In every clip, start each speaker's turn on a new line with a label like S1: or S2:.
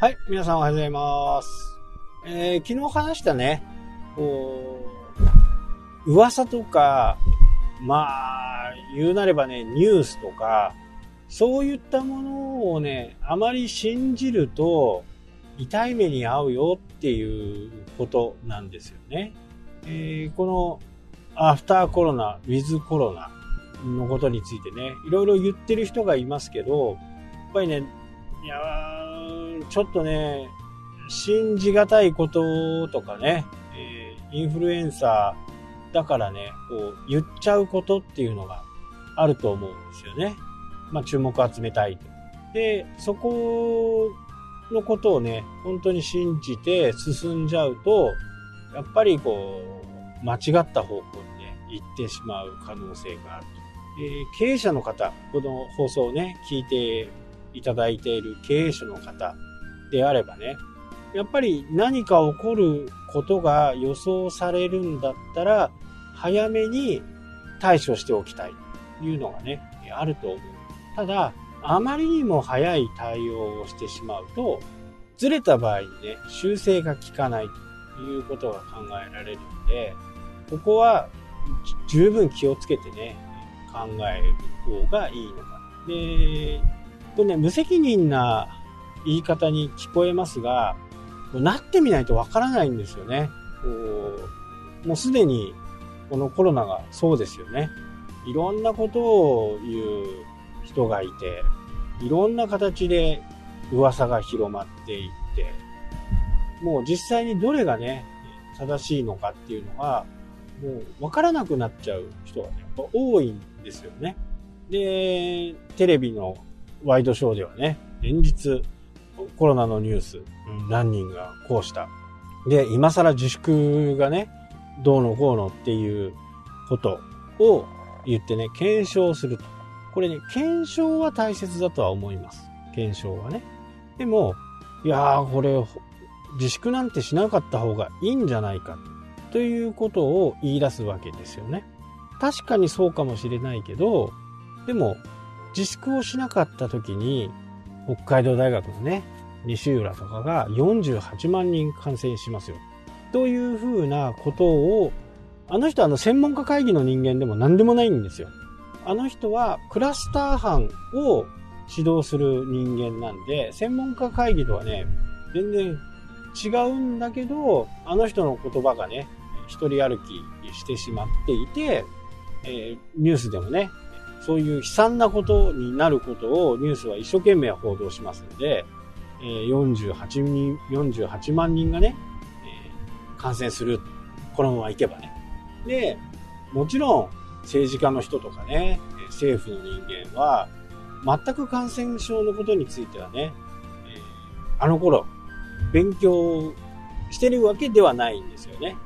S1: はい、皆さんおはようございます。えー、昨日話したね、こう、噂とか、まあ、言うなればね、ニュースとか、そういったものをね、あまり信じると、痛い目に遭うよっていうことなんですよね。えー、この、アフターコロナ、ウィズコロナのことについてね、いろいろ言ってる人がいますけど、やっぱりね、いやーちょっとね、信じがたいこととかね、えーインフルエンサーだからね、こう言っちゃうことっていうのがあると思うんですよね。まあ注目を集めたいと。で、そこのことをね、本当に信じて進んじゃうと、やっぱりこう、間違った方向にね、行ってしまう可能性があると。えー経営者の方、この放送をね、聞いていただいている経営者の方であればね、やっぱり何か起こることが予想されるんだったら、早めに対処しておきたいというのがね、あると思う。ただ、あまりにも早い対応をしてしまうと、ずれた場合にね、修正が効かないということが考えられるので、ここは十分気をつけてね、考える方がいいのかな。で、これね、無責任な言い方に聞こえますが、なってみないとわからないんですよね。こうもうすでにこのコロナがそうですよね。いろんなことを言う人がいて、いろんな形で噂が広まっていって、もう実際にどれがね、正しいのかっていうのが、もう分からなくなっちゃう人がね、やっぱ多いんですよね。で、テレビのワイドショーではね、連日コロナのニュース、何人がこうした。で、今更自粛がね、どうのこうのっていうことを言ってね、検証すると。これね、検証は大切だとは思います。検証はね。でも、いやー、これ、自粛なんてしなかった方がいいんじゃないか、ということを言い出すわけですよね。確かにそうかもしれないけど、でも、自粛をしなかった時に、北海道大学のね、西浦とかが48万人感染しますよ。というふうなことを、あの人はあの専門家会議の人間でも何でもないんですよ。あの人はクラスター班を指導する人間なんで、専門家会議とはね、全然違うんだけど、あの人の言葉がね、一人歩きしてしまっていて、えーニュースでもね、そういう悲惨なことになることをニュースは一生懸命報道しますので、え48人、48万人がね、え感染する。このままいけばね。で、もちろん政治家の人とかね、政府の人間は、全く感染症のことについてはね、えあの頃、勉強してるわけではないんですよね。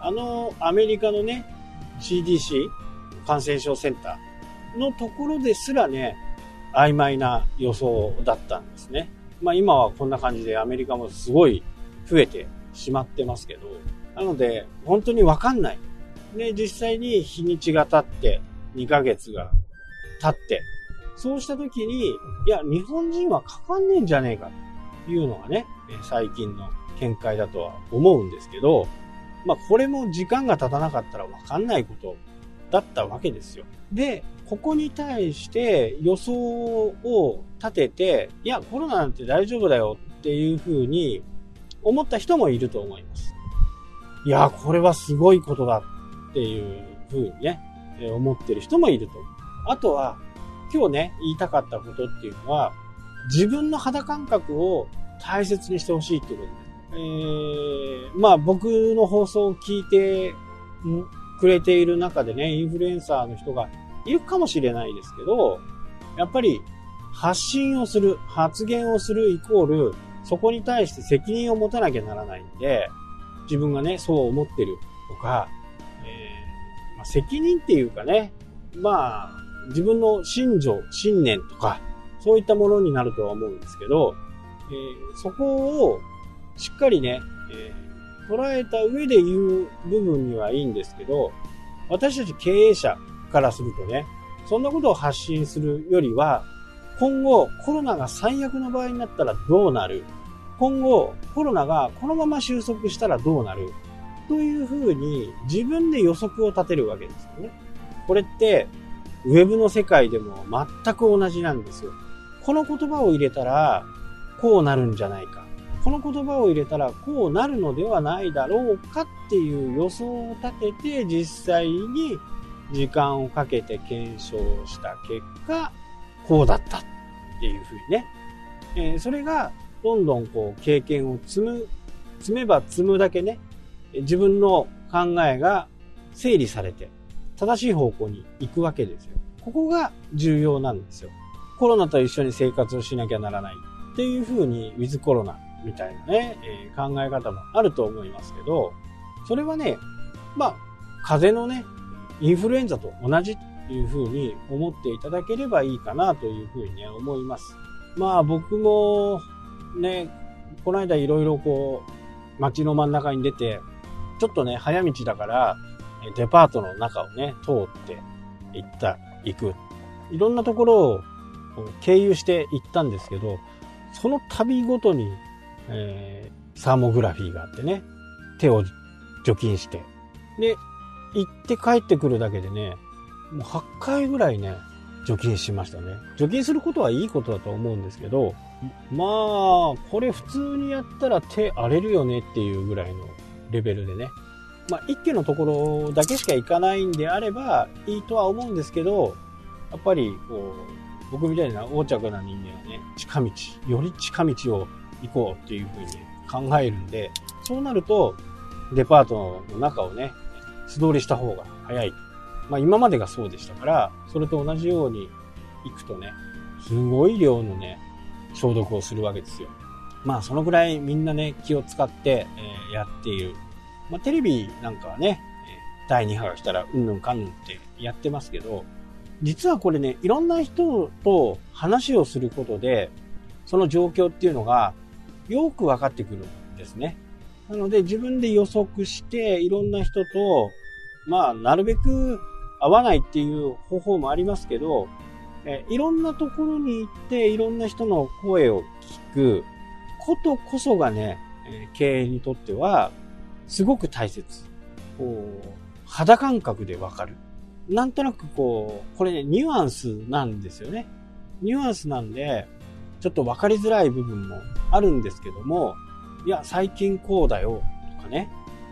S1: あの、アメリカのね、CDC、感染症センターのところですらね、曖昧な予想だったんですね。まあ今はこんな感じでアメリカもすごい増えてしまってますけど、なので本当にわかんない。で、実際に日にちが経って、2ヶ月が経って、そうした時に、いや、日本人はかかんねえんじゃねえかというのがね、最近の見解だとは思うんですけど、まあこれも時間が経たなかったらわかんないことだったわけですよ。で、ここに対して予想を立てて、いや、コロナなんて大丈夫だよっていうふうに思った人もいると思います。いや、これはすごいことだっていうふうにね、思ってる人もいると思う。あとは、今日ね、言いたかったことっていうのは、自分の肌感覚を大切にしてほしいっていうことです。えー、まあ僕の放送を聞いてくれている中でね、インフルエンサーの人がいるかもしれないですけど、やっぱり発信をする、発言をするイコール、そこに対して責任を持たなきゃならないんで、自分がね、そう思ってるとか、えーまあ、責任っていうかね、まあ、自分の信条、信念とか、そういったものになるとは思うんですけど、えーそこをしっかりね、えー捉えた上で言う部分にはいいんですけど、私たち経営者からするとね、そんなことを発信するよりは、今後コロナが最悪の場合になったらどうなる？今後コロナがこのまま収束したらどうなる？というふうに自分で予測を立てるわけですよね。これってウェブの世界でも全く同じなんですよ。この言葉を入れたらこうなるんじゃないか。この言葉を入れたらこうなるのではないだろうかっていう予想を立てて実際に時間をかけて検証した結果、こうだったっていうふうにね。えー、それがどんどんこう経験を積む、積めば積むだけね、自分の考えが整理されて正しい方向に行くわけですよ。ここが重要なんですよ。コロナと一緒に生活をしなきゃならないっていうふうに、ウィズコロナみたいなね、えー、考え方もあると思いますけど、それはね、まあ、風邪のね、インフルエンザと同じっていうふうに思っていただければいいかなというふうに、ね、思います。まあ僕もね、この間いろいろこう、街の真ん中に出て、ちょっとね、早道だから、デパートの中をね、通って行った、行く。いろんなところを経由して行ったんですけど、その旅ごとに、えー、サーモグラフィーがあってね、手を除菌して。で、行って帰ってくるだけでね、もう8回ぐらいね、除菌しましたね。除菌することはいいことだと思うんですけど、まあ、これ普通にやったら手荒れるよねっていうぐらいのレベルでね。まあ、一家のところだけしか行かないんであればいいとは思うんですけど、やっぱり、こう、僕みたいな横着な人間はね、近道、より近道を行こうっていうふうに、考えるんで、そうなると、デパートの中をね、素通りした方が早い。まあ今までがそうでしたから、それと同じように行くとね、すごい量のね、消毒をするわけですよ。まあそのぐらいみんなね、気を使って、えー、やっている。まあテレビなんかはね、第2波が来たらうんぬんかんぬんってやってますけど、実はこれね、いろんな人と話をすることで、その状況っていうのがよく分かってくるんですね。なので自分で予測していろんな人と、まあなるべく会わないっていう方法もありますけど、えいろんなところに行っていろんな人の声を聞くことこそがね、え経営にとってはすごく大切。こう、肌感覚でわかる。なんとなくこう、これね、ニュアンスなんですよね。ニュアンスなんで、ちょっと分かりづらい部分もあるんですけども、いや、最近こうだよとかね、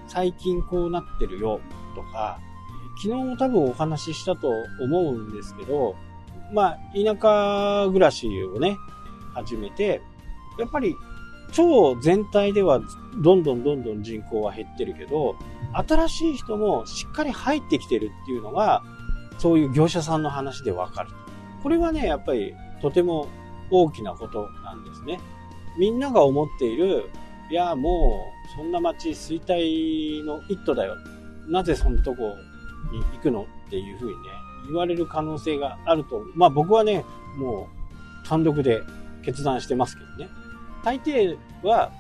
S1: 最近こうなってるよとか、昨日も多分お話ししたと思うんですけど、まあ、田舎暮らしをね、始めて、やっぱり超全体ではどんどんどんどん人口は減ってるけど、新しい人もしっかり入ってきてるっていうのが、そういう業者さんの話でわかる。これはね、やっぱりとても大きなことなんですね。みんなが思っているいや、もう、そんな街衰退の一途だよ。なぜそんなとこに行くのっていうふうにね、言われる可能性があると。まあ僕はね、もう単独で決断してますけどね。大抵は、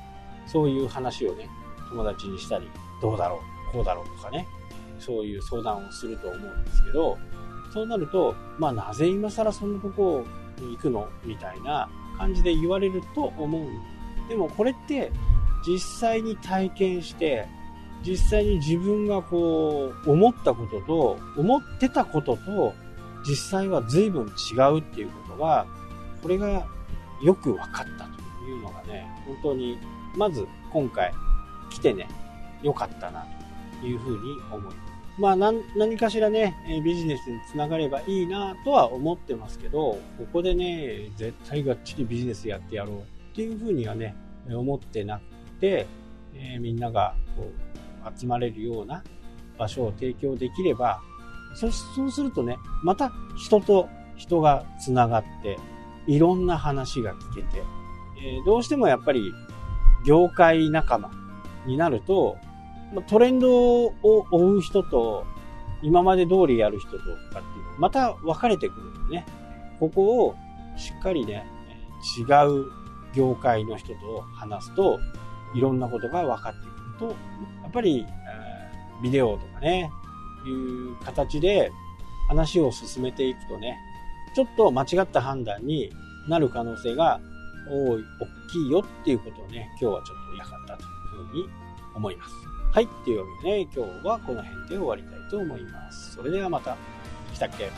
S1: そういう話をね、友達にしたり、どうだろう、こうだろうとかね、そういう相談をすると思うんですけど、そうなると、まあなぜ今更そんなとこに行くのみたいな感じで言われると思う。でもこれって実際に体験して、実際に自分がこう、思ったことと、思ってたことと、実際は随分違うっていうことが、これがよく分かったというのがね、本当に、まず今回来てね、良かったなというふうに思います。まあ何何かしらね、ビジネスにつながればいいなとは思ってますけど、ここでね、絶対がっちりビジネスやってやろうっていうふうにはね、思ってなくて、えー、みんながこう集まれるような場所を提供できれば、そそうするとね、また人と人がつながって、いろんな話が聞けて、えー、どうしてもやっぱり業界仲間になると、トレンドを追う人と、今まで通りやる人とかっていうまた分かれてくるんでね。ここをしっかりね、違う業界の人と話すと、いろんなことが分かってくると、やっぱり、ビデオとかね、いう形で話を進めていくとね、ちょっと間違った判断になる可能性が多い大きいよっていうことをね、今日はちょっと言いたかったというふうに思います。はい。というわけでね、今日はこの辺で終わりたいと思います。それではまた。来たっけ？